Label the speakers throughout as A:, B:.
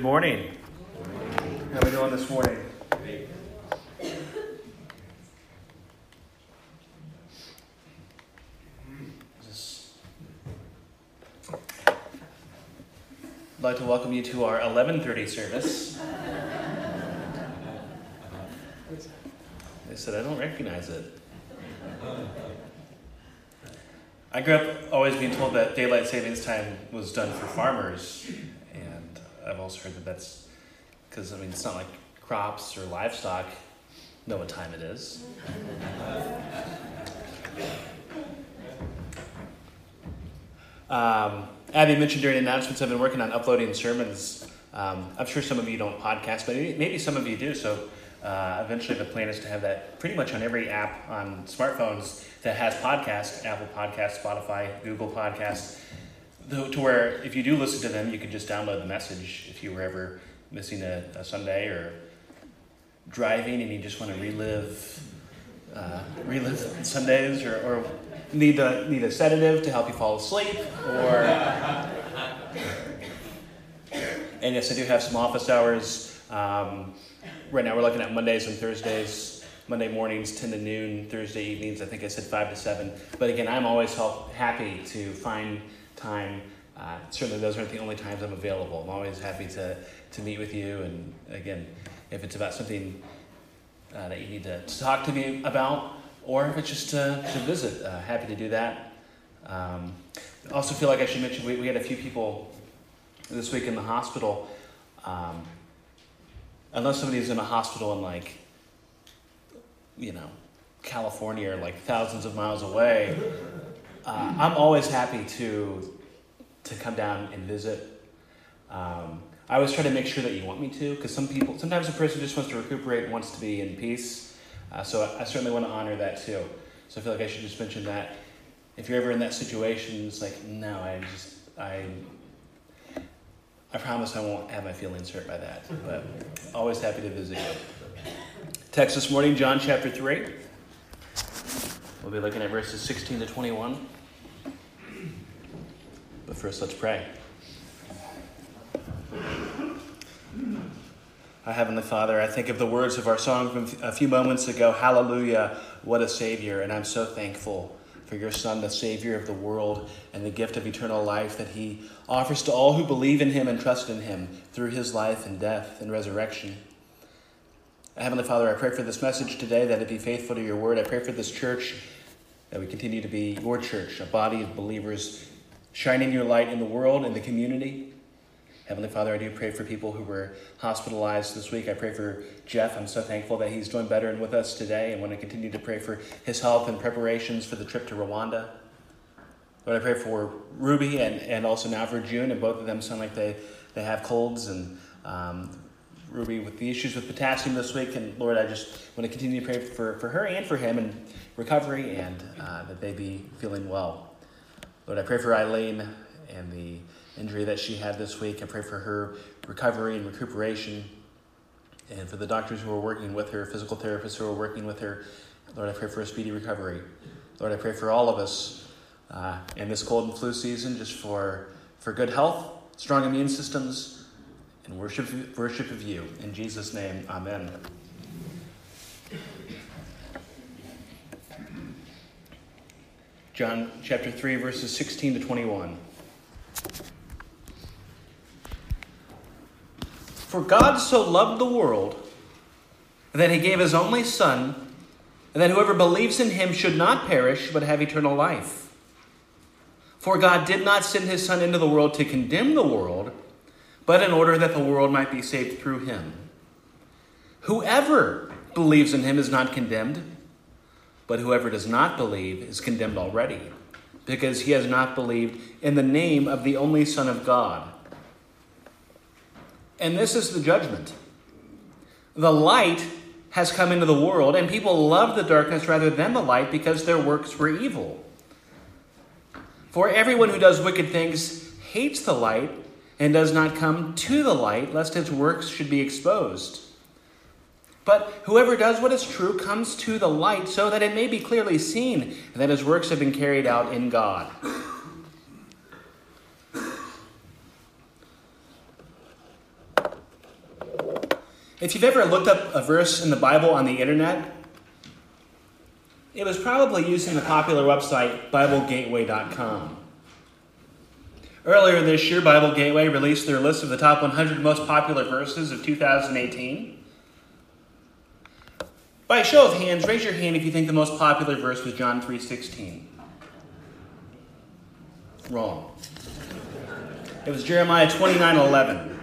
A: Good morning. How are we doing this morning? I'd like to welcome you to our 11:30 service. They said I don't recognize it. I grew up always being told that daylight savings time was done for farmers, I've also heard that that's because I mean it's not like crops or livestock know what time it is. Um, Abby mentioned during announcements I've been working on uploading sermons. Um, I'm sure some of you don't podcast, but maybe, some of you do. So uh, eventually, the plan is to have that pretty much on every app on smartphones that has podcast Apple Podcast, Spotify, Google Podcast. Though, to where if you do listen to them, you can just download the message if you were ever missing a, a Sunday or driving and you just want to relive uh, relive Sundays or, or need a need a sedative to help you fall asleep or and yes, I do have some office hours. Um, right now, we're looking at Mondays and Thursdays. Monday mornings, 10 to noon. Thursday evenings, I think I said 5 to 7. But again, I'm always help, happy to find time. Uh, certainly, those aren't the only times I'm available. I'm always happy to, to meet with you. And again, if it's about something uh, that you need to, to talk to me about, or if it's just to, to visit, uh, happy to do that. Um, also feel like I should mention we, we had a few people this week in the hospital. Um, unless somebody's in a hospital in like, you know, California or like thousands of miles away, uh, I'm always happy to to come down and visit. Um, I always try to make sure that you want me to, because some people, sometimes a person just wants to recuperate and wants to be in peace. Uh, so I, I certainly want to honor that too. So I feel like I should just mention that. If you're ever in that situation, it's like, no, I just, I I promise I won't have my feelings hurt by that, but always happy to visit you. Text this morning, John chapter 3. We'll be looking at verses 16 to 21. But first, let's pray. Our Heavenly Father, I think of the words of our song from a few moments ago Hallelujah, what a Savior. And I'm so thankful for your Son, the Savior of the world, and the gift of eternal life that He offers to all who believe in Him and trust in Him through His life and death and resurrection. Heavenly Father, I pray for this message today that it be faithful to your word. I pray for this church that we continue to be your church, a body of believers shining your light in the world, in the community. Heavenly Father, I do pray for people who were hospitalized this week. I pray for Jeff. I'm so thankful that he's doing better and with us today. and want to continue to pray for his health and preparations for the trip to Rwanda. Lord, I pray for Ruby and, and also now for June, and both of them sound like they, they have colds. And um, Ruby with the issues with potassium this week. And Lord, I just want to continue to pray for, for her and for him and recovery and uh, that they be feeling well. Lord, I pray for Eileen and the injury that she had this week. I pray for her recovery and recuperation. And for the doctors who are working with her, physical therapists who are working with her, Lord, I pray for a speedy recovery. Lord, I pray for all of us uh, in this cold and flu season just for, for good health, strong immune systems, and worship, worship of you. In Jesus' name, amen. John chapter 3, verses 16 to 21. For God so loved the world that he gave his only Son, and that whoever believes in him should not perish, but have eternal life. For God did not send his Son into the world to condemn the world but in order that the world might be saved through him. Whoever believes in him is not condemned, but whoever does not believe is condemned already, because he has not believed in the name of the only Son of God. And this is the judgment. The light has come into the world, and people love the darkness rather than the light because their works were evil. For everyone who does wicked things hates the light and does not come to the light, lest his works should be exposed. But whoever does what is true comes to the light, so that it may be clearly seen that his works have been carried out in God. If you've ever looked up a verse in the Bible on the internet, it was probably using the popular website BibleGateway.com. Earlier this year, Bible Gateway released their list of the top 100 most popular verses of 2018. By a show of hands, raise your hand if you think the most popular verse was John 3:16. Wrong. It was Jeremiah 29:11.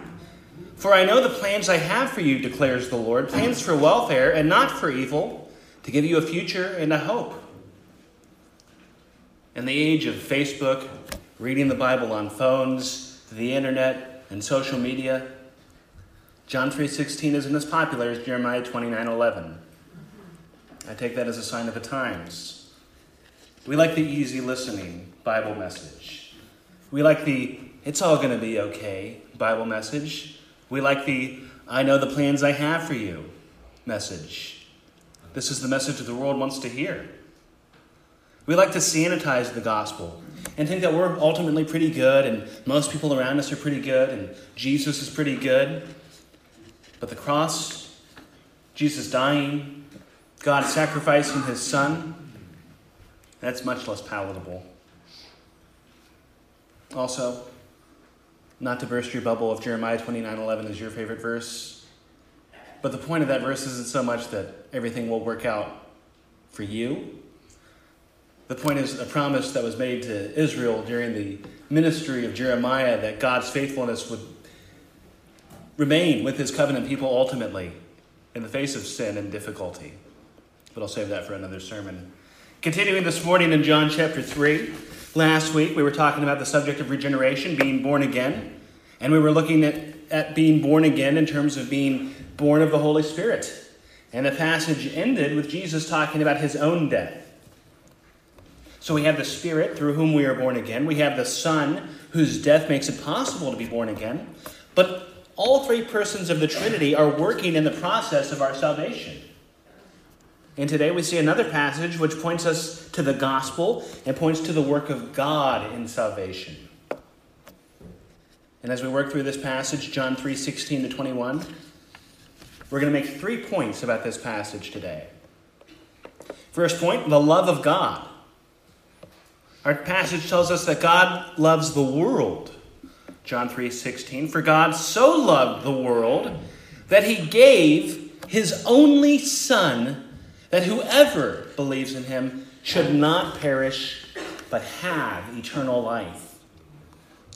A: For I know the plans I have for you, declares the Lord, plans for welfare and not for evil, to give you a future and a hope. In the age of Facebook, reading the Bible on phones, the internet, and social media, John 3:16 isn't as popular as Jeremiah 29:11. I take that as a sign of the times. We like the easy listening Bible message. We like the it's all going to be okay Bible message. We like the I know the plans I have for you message. This is the message that the world wants to hear. We like to sanitize the gospel and think that we're ultimately pretty good and most people around us are pretty good and Jesus is pretty good. But the cross, Jesus dying, God sacrificing his son, that's much less palatable. Also, not to burst your bubble if Jeremiah 29:11 is your favorite verse, but the point of that verse isn't so much that everything will work out for you. The point is a promise that was made to Israel during the ministry of Jeremiah that God's faithfulness would remain with his covenant people ultimately in the face of sin and difficulty. But I'll save that for another sermon. Continuing this morning in John chapter 3. Last week, we were talking about the subject of regeneration, being born again. And we were looking at, at being born again in terms of being born of the Holy Spirit. And the passage ended with Jesus talking about his own death. So we have the Spirit through whom we are born again. We have the Son whose death makes it possible to be born again. But all three persons of the Trinity are working in the process of our salvation. And today we see another passage which points us to the gospel and points to the work of God in salvation. And as we work through this passage, John 3 16 to 21, we're going to make three points about this passage today. First point, the love of God. Our passage tells us that God loves the world. John 3 16, for God so loved the world that he gave his only Son that whoever believes in him should not perish, but have eternal life.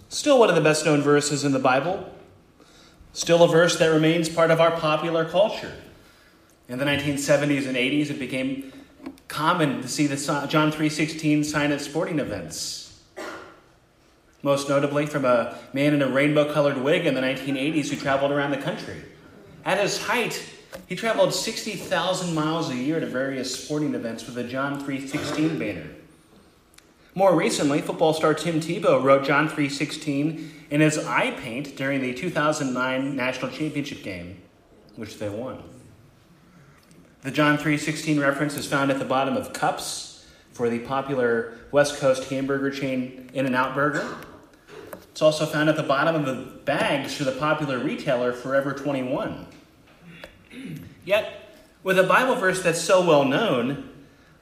A: Still one of the best known verses in the Bible. Still a verse that remains part of our popular culture. In the 1970s and 80s, it became common to see the John 3:16 sign at sporting events. Most notably from a man in a rainbow-colored wig in the 1980s who traveled around the country. At his height, he traveled 60,000 miles a year to various sporting events with a John 3:16 banner. More recently, football star Tim Tebow wrote John 3:16 in his eye paint during the 2009 National Championship game, which they won. The John 3:16 reference is found at the bottom of cups for the popular West Coast hamburger chain In-N-Out Burger. It's also found at the bottom of the bags for the popular retailer Forever 21. Yet, with a Bible verse that's so well known,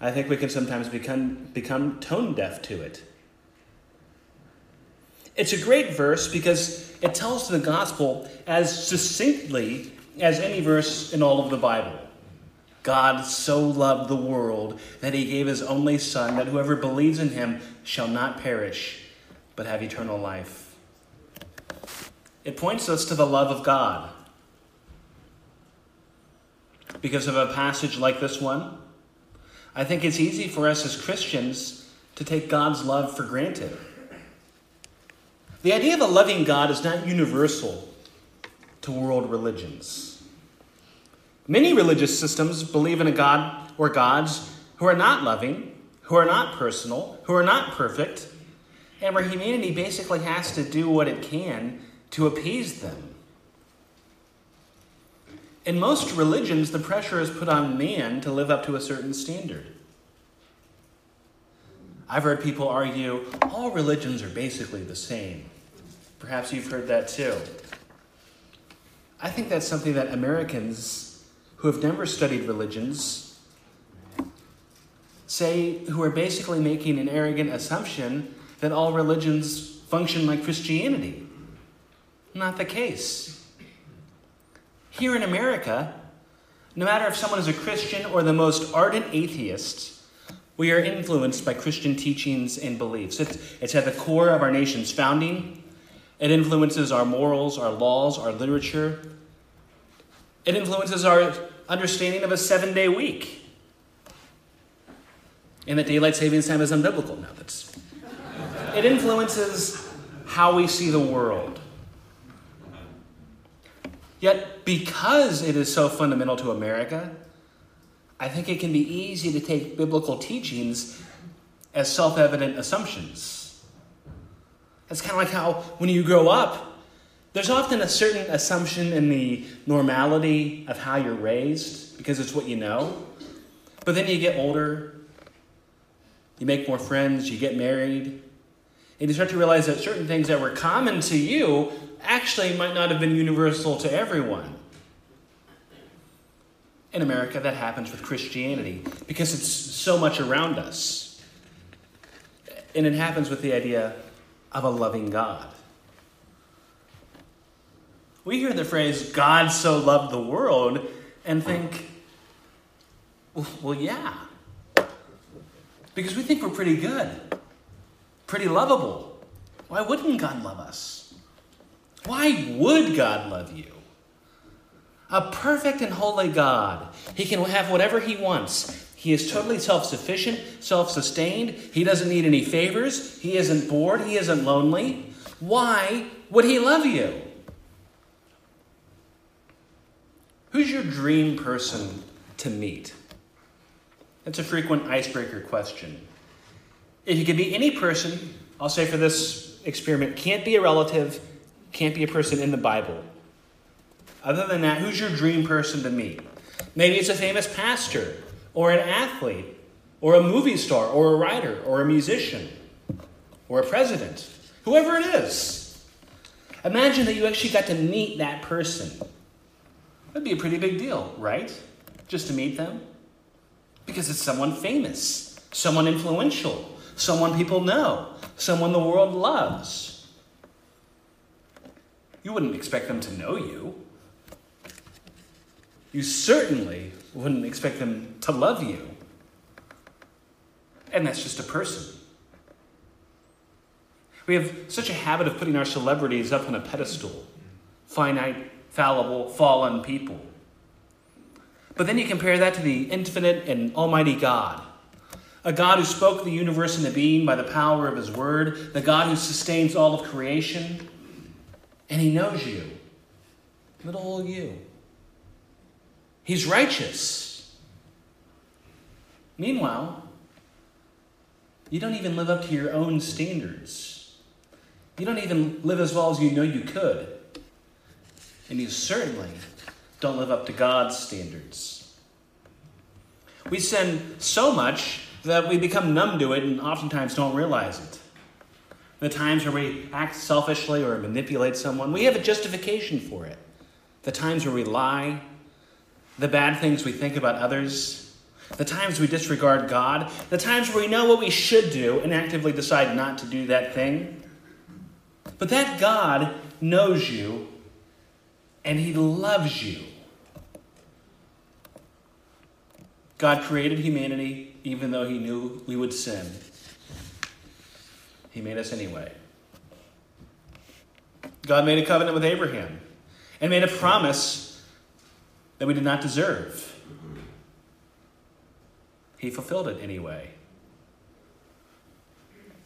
A: I think we can sometimes become, become tone deaf to it. It's a great verse because it tells the gospel as succinctly as any verse in all of the Bible. God so loved the world that he gave his only Son, that whoever believes in him shall not perish, but have eternal life. It points us to the love of God because of a passage like this one, I think it's easy for us as Christians to take God's love for granted. The idea of a loving God is not universal to world religions. Many religious systems believe in a God or gods who are not loving, who are not personal, who are not perfect, and where humanity basically has to do what it can to appease them. In most religions, the pressure is put on man to live up to a certain standard. I've heard people argue all religions are basically the same. Perhaps you've heard that too. I think that's something that Americans who have never studied religions say, who are basically making an arrogant assumption that all religions function like Christianity. Not the case. Here in America, no matter if someone is a Christian or the most ardent atheist, we are influenced by Christian teachings and beliefs. It's, it's at the core of our nation's founding. It influences our morals, our laws, our literature. It influences our understanding of a seven day week. And that daylight savings time is unbiblical. No, that's. It influences how we see the world. Yet, because it is so fundamental to America, I think it can be easy to take biblical teachings as self evident assumptions. It's kind of like how when you grow up, there's often a certain assumption in the normality of how you're raised because it's what you know. But then you get older, you make more friends, you get married, and you start to realize that certain things that were common to you actually might not have been universal to everyone. In America, that happens with Christianity because it's so much around us. And it happens with the idea of a loving God. We hear the phrase, God so loved the world, and think, well, yeah. Because we think we're pretty good, pretty lovable. Why wouldn't God love us? Why would God love you? A perfect and holy God. He can have whatever he wants. He is totally self sufficient, self sustained. He doesn't need any favors. He isn't bored. He isn't lonely. Why would he love you? Who's your dream person to meet? That's a frequent icebreaker question. If you could be any person, I'll say for this experiment, can't be a relative, can't be a person in the Bible. Other than that, who's your dream person to meet? Maybe it's a famous pastor, or an athlete, or a movie star, or a writer, or a musician, or a president, whoever it is. Imagine that you actually got to meet that person. That'd be a pretty big deal, right? Just to meet them. Because it's someone famous, someone influential, someone people know, someone the world loves. You wouldn't expect them to know you. You certainly wouldn't expect them to love you. And that's just a person. We have such a habit of putting our celebrities up on a pedestal finite, fallible, fallen people. But then you compare that to the infinite and almighty God. A God who spoke the universe into being by the power of his word, the God who sustains all of creation, and he knows you. Little old you. He's righteous. Meanwhile, you don't even live up to your own standards. You don't even live as well as you know you could. And you certainly don't live up to God's standards. We sin so much that we become numb to it and oftentimes don't realize it. The times where we act selfishly or manipulate someone, we have a justification for it. The times where we lie, the bad things we think about others, the times we disregard God, the times where we know what we should do and actively decide not to do that thing. But that God knows you and He loves you. God created humanity even though He knew we would sin. He made us anyway. God made a covenant with Abraham and made a promise that we did not deserve. He fulfilled it anyway.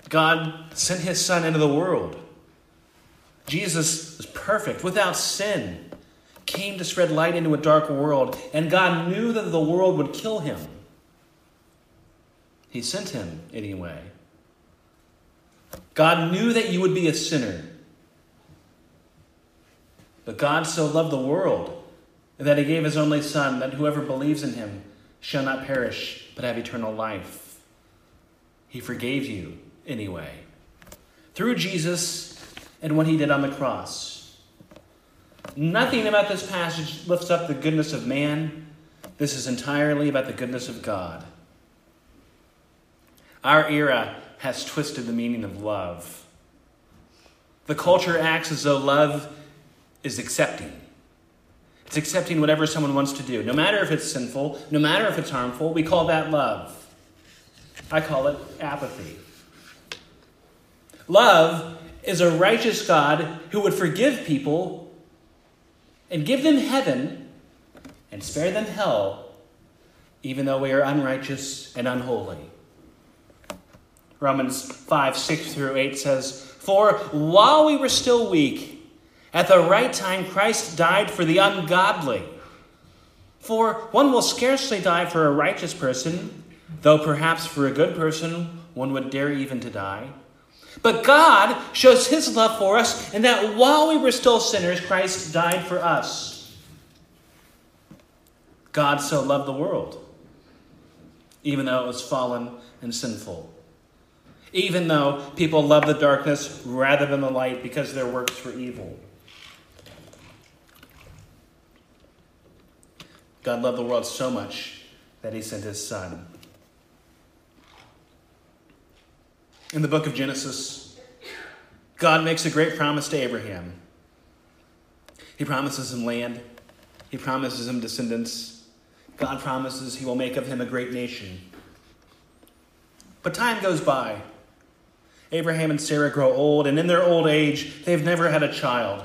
A: God sent his son into the world. Jesus was perfect, without sin, came to spread light into a dark world, and God knew that the world would kill him. He sent him anyway. God knew that you would be a sinner. But God so loved the world that he gave his only Son, that whoever believes in him shall not perish, but have eternal life. He forgave you anyway. Through Jesus and what he did on the cross. Nothing about this passage lifts up the goodness of man. This is entirely about the goodness of God. Our era has twisted the meaning of love. The culture acts as though love is accepting. It's accepting whatever someone wants to do, no matter if it's sinful, no matter if it's harmful. We call that love. I call it apathy. Love is a righteous God who would forgive people and give them heaven and spare them hell, even though we are unrighteous and unholy. Romans 5 6 through 8 says, For while we were still weak, at the right time Christ died for the ungodly. For one will scarcely die for a righteous person, though perhaps for a good person one would dare even to die. But God shows his love for us in that while we were still sinners, Christ died for us. God so loved the world, even though it was fallen and sinful. Even though people love the darkness rather than the light because their works were evil. God loved the world so much that he sent his son. In the book of Genesis, God makes a great promise to Abraham. He promises him land, he promises him descendants. God promises he will make of him a great nation. But time goes by. Abraham and Sarah grow old, and in their old age, they've never had a child.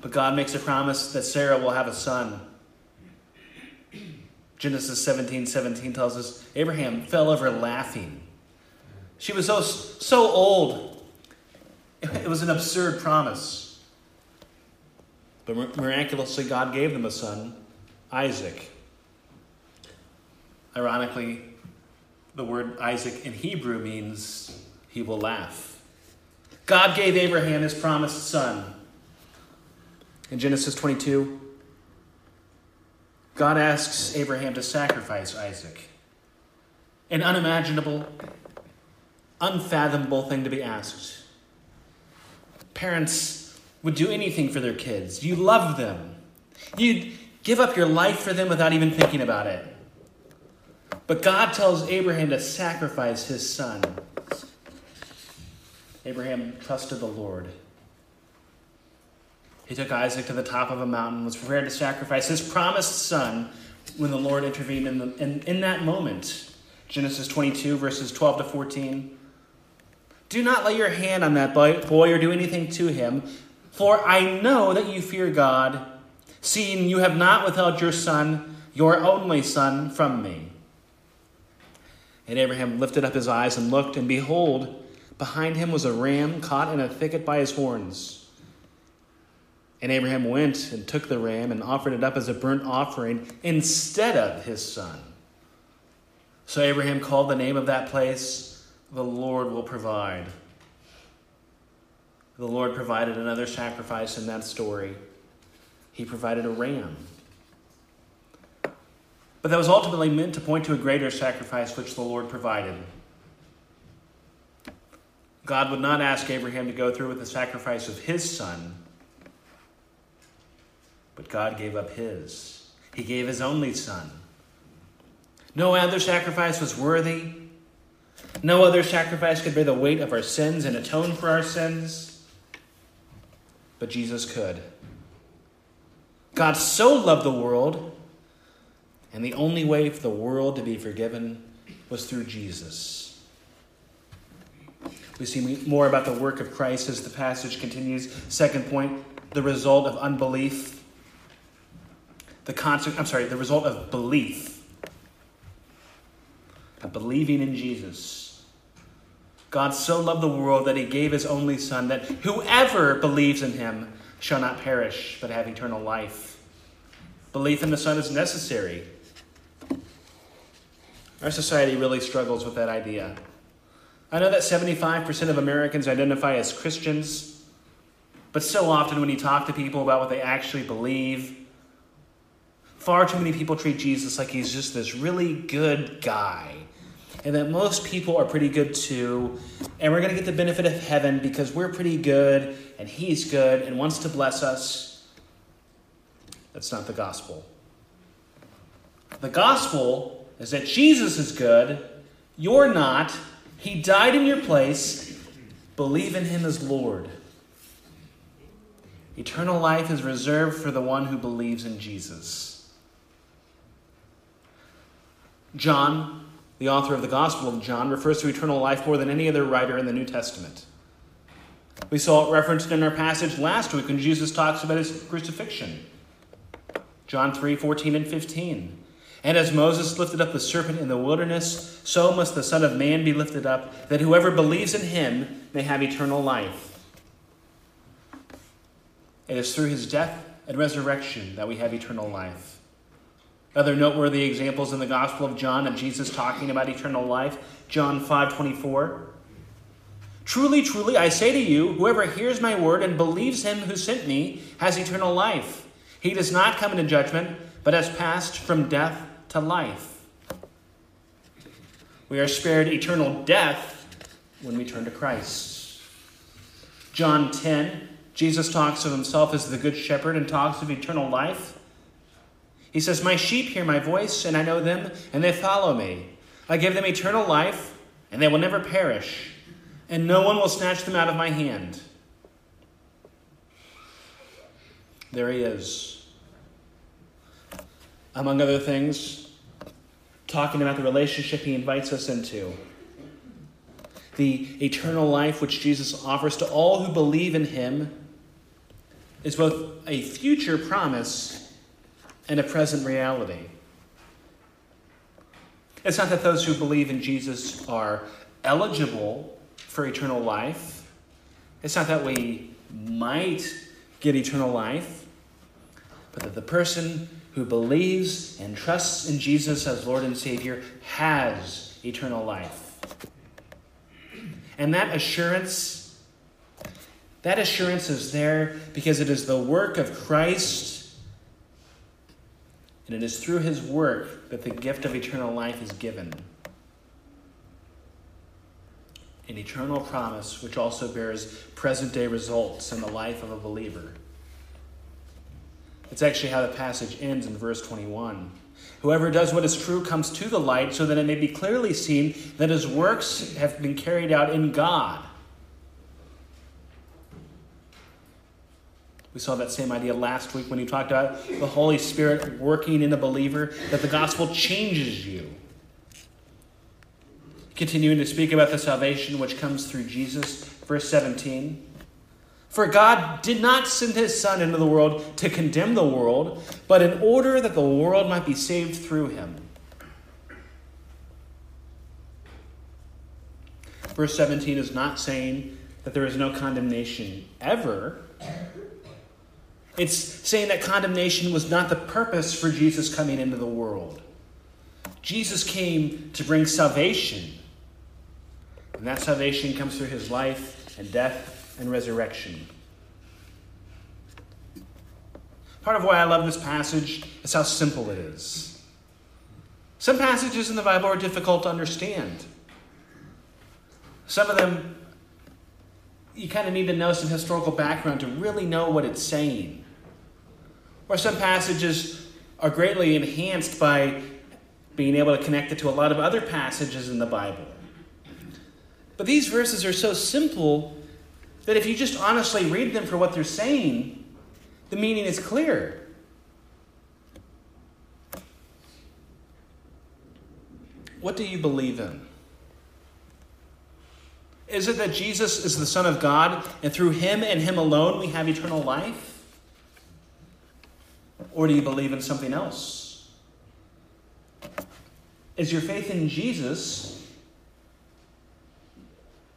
A: But God makes a promise that Sarah will have a son. Genesis 17 17 tells us Abraham fell over laughing she was so, so old. It was an absurd promise. But miraculously, God gave them a son, Isaac. Ironically, the word Isaac in Hebrew means he will laugh. God gave Abraham his promised son. In Genesis 22, God asks Abraham to sacrifice Isaac. An unimaginable, unfathomable thing to be asked. Parents would do anything for their kids. You love them. You'd give up your life for them without even thinking about it. But God tells Abraham to sacrifice his son. Abraham trusted the Lord. He took Isaac to the top of a mountain, was prepared to sacrifice his promised son when the Lord intervened in, the, in, in that moment. Genesis 22, verses 12 to 14. Do not lay your hand on that boy or do anything to him, for I know that you fear God, seeing you have not withheld your son, your only son, from me. And Abraham lifted up his eyes and looked, and behold, behind him was a ram caught in a thicket by his horns. And Abraham went and took the ram and offered it up as a burnt offering instead of his son. So Abraham called the name of that place the Lord will provide. The Lord provided another sacrifice in that story. He provided a ram. But that was ultimately meant to point to a greater sacrifice which the Lord provided. God would not ask Abraham to go through with the sacrifice of his son, but God gave up his. He gave his only son. No other sacrifice was worthy. No other sacrifice could bear the weight of our sins and atone for our sins, but Jesus could. God so loved the world, and the only way for the world to be forgiven was through Jesus. We see more about the work of Christ as the passage continues. Second point, the result of unbelief. The conse- I'm sorry, the result of belief. Of believing in Jesus. God so loved the world that he gave his only Son, that whoever believes in him shall not perish, but have eternal life. Belief in the Son is necessary. Our society really struggles with that idea. I know that 75% of Americans identify as Christians, but so often when you talk to people about what they actually believe, far too many people treat Jesus like he's just this really good guy and that most people are pretty good too, and we're going to get the benefit of heaven because we're pretty good and He's good and wants to bless us. That's not the gospel. The gospel is that Jesus is good, you're not, He died in your place, believe in Him as Lord. Eternal life is reserved for the one who believes in Jesus. John, the author of the Gospel of John, refers to eternal life more than any other writer in the New Testament. We saw it referenced in our passage last week when Jesus talks about his crucifixion. John 3 14 and 15. And as Moses lifted up the serpent in the wilderness, so must the Son of Man be lifted up, that whoever believes in him may have eternal life. It is through his death and resurrection that we have eternal life. Other noteworthy examples in the Gospel of John of Jesus talking about eternal life, John 5:24. Truly, truly, I say to you, whoever hears my word and believes him who sent me has eternal life. He does not come into judgment, but has passed from death to life. We are spared eternal death when we turn to Christ. John 10, Jesus talks of himself as the good shepherd and talks of eternal life. He says, My sheep hear my voice, and I know them, and they follow me. I give them eternal life, and they will never perish, and no one will snatch them out of my hand. There he is. Among other things, talking about the relationship he invites us into. The eternal life which Jesus offers to all who believe in him is both a future promise and a present reality. It's not that those who believe in Jesus are eligible for eternal life. It's not that we might get eternal life, but that the person who believes and trusts in Jesus as Lord and Savior has eternal life. And that assurance, that assurance is there because it is the work of Christ, and it is through his work that the gift of eternal life is given. An eternal promise which also bears present day results in the life of a believer. It's actually how the passage ends in verse 21. Whoever does what is true comes to the light so that it may be clearly seen that his works have been carried out in God. We saw that same idea last week when he talked about the Holy Spirit working in a believer, that the gospel changes you. Continuing to speak about the salvation which comes through Jesus, verse 17. For God did not send his Son into the world to condemn the world, but in order that the world might be saved through him. Verse 17 is not saying that there is no condemnation ever. It's saying that condemnation was not the purpose for Jesus coming into the world. Jesus came to bring salvation. And that salvation comes through his life and death and resurrection. Part of why I love this passage is how simple it is. Some passages in the Bible are difficult to understand. Some of them, you kind of need to know some historical background to really know what it's saying. Or some passages are greatly enhanced by being able to connect it to a lot of other passages in the Bible. But these verses are so simple that if you just honestly read them for what they're saying, the meaning is clear. What do you believe in? Is it that Jesus is the Son of God and through him and him alone we have eternal life? Or do you believe in something else? Is your faith in Jesus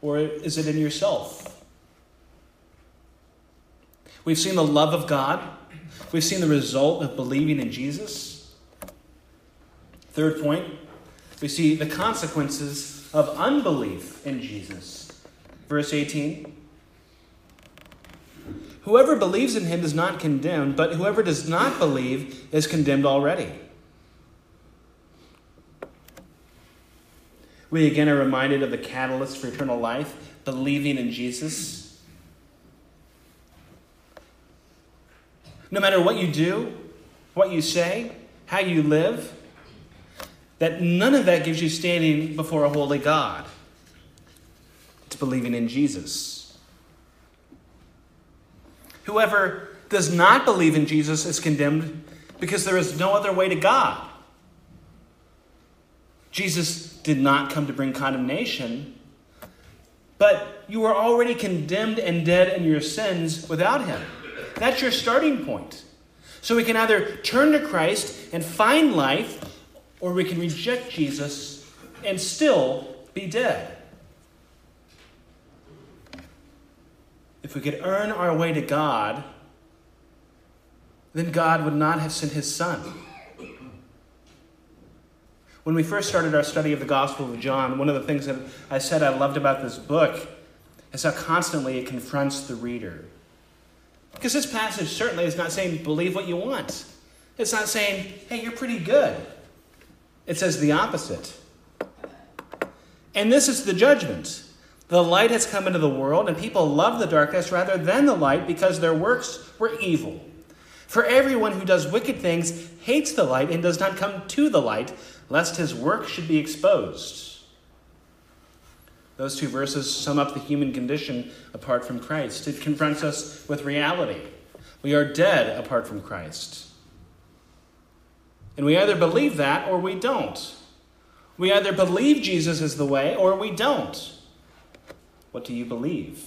A: or is it in yourself? We've seen the love of God. We've seen the result of believing in Jesus. Third point, we see the consequences of unbelief in Jesus. Verse 18 Whoever believes in him is not condemned, but whoever does not believe is condemned already. We again are reminded of the catalyst for eternal life, believing in Jesus. No matter what you do, what you say, how you live, that none of that gives you standing before a holy God. It's believing in Jesus. Whoever does not believe in Jesus is condemned because there is no other way to God. Jesus did not come to bring condemnation, but you are already condemned and dead in your sins without him. That's your starting point. So we can either turn to Christ and find life, or we can reject Jesus and still be dead. If we could earn our way to God, then God would not have sent his Son. When we first started our study of the Gospel of John, one of the things that I said I loved about this book is how constantly it confronts the reader. Because this passage certainly is not saying believe what you want. It's not saying, hey, you're pretty good. It says the opposite. And this is the judgment. The light has come into the world, and people love the darkness rather than the light because their works were evil. For everyone who does wicked things hates the light and does not come to the light, lest his work should be exposed. Those two verses sum up the human condition apart from Christ. It confronts us with reality. We are dead apart from Christ. And we either believe that or we don't. We either believe Jesus is the way or we don't. What do you believe?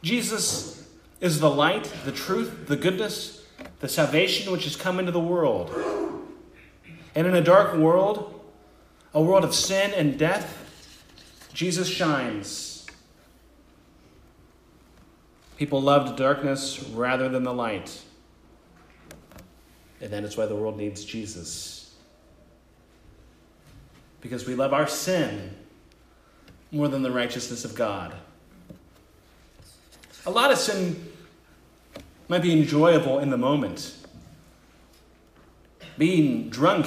A: Jesus is the light, the truth, the goodness, the salvation which has come into the world. And in a dark world, a world of sin and death, Jesus shines. People loved darkness rather than the light. And that is why the world needs Jesus. Because we love our sin more than the righteousness of God. A lot of sin might be enjoyable in the moment. Being drunk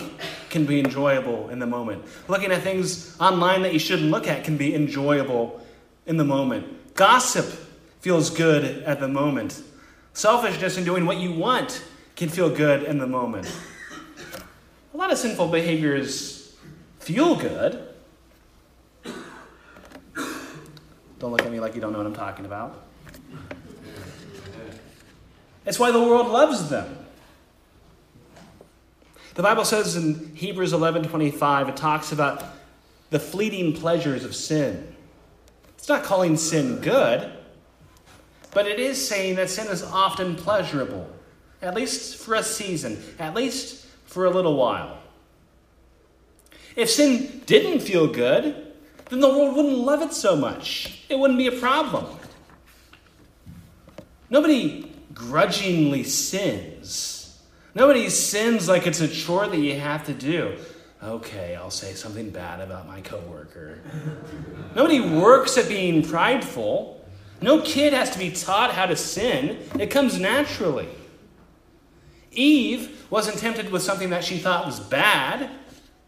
A: can be enjoyable in the moment. Looking at things online that you shouldn't look at can be enjoyable in the moment. Gossip feels good at the moment. Selfishness and doing what you want can feel good in the moment. A lot of sinful behaviors feel good. Don't look at me like you don't know what I'm talking about. It's why the world loves them. The Bible says in Hebrews 11:25 it talks about the fleeting pleasures of sin. It's not calling sin good, but it is saying that sin is often pleasurable, at least for a season, at least for a little while. If sin didn't feel good, then the world wouldn't love it so much. It wouldn't be a problem. Nobody grudgingly sins. Nobody sins like it's a chore that you have to do. Okay, I'll say something bad about my coworker. Nobody works at being prideful. No kid has to be taught how to sin. It comes naturally. Eve wasn't tempted with something that she thought was bad.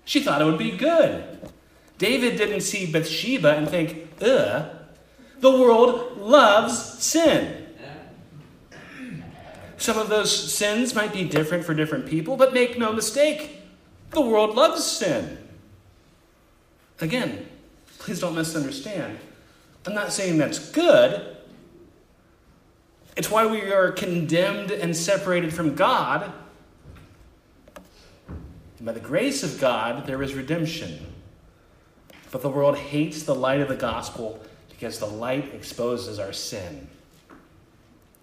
A: She thought it would be good. David didn't see Bathsheba and think, ugh. The world loves sin. Some of those sins might be different for different people, but make no mistake, the world loves sin. Again, please don't misunderstand. I'm not saying that's good. It's why we are condemned and separated from God. And by the grace of God, there is redemption. But the world hates the light of the gospel because the light exposes our sin.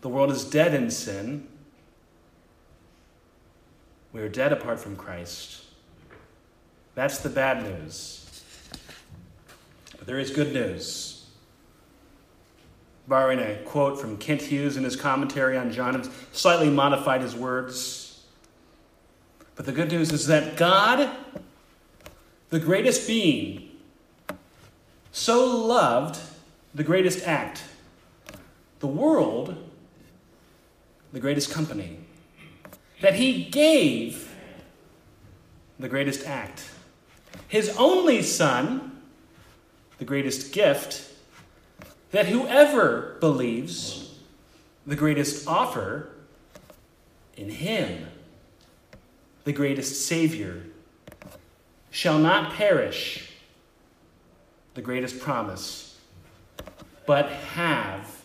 A: The world is dead in sin. We are dead apart from Christ. That's the bad news. But there is good news. Borrowing a quote from Kent Hughes in his commentary on John, and slightly modified his words. But the good news is that God, the greatest being, so loved the greatest act, the world, the greatest company, that he gave the greatest act. His only son, the greatest gift, that whoever believes, the greatest offer, in Him, the greatest Savior, shall not perish, the greatest promise, but have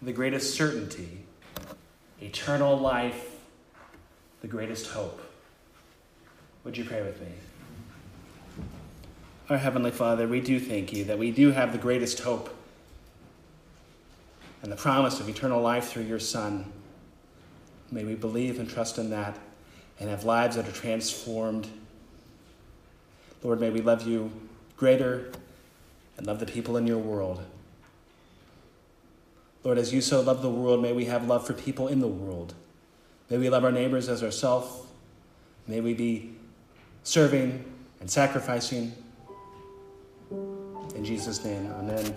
A: the greatest certainty, eternal life, the greatest hope. Would you pray with me? Our Heavenly Father, we do thank you that we do have the greatest hope and the promise of eternal life through your Son. May we believe and trust in that and have lives that are transformed. Lord, may we love you greater and love the people in your world. Lord, as you so love the world, may we have love for people in the world. May we love our neighbors as ourselves. May we be serving and sacrificing. In Jesus' name, amen.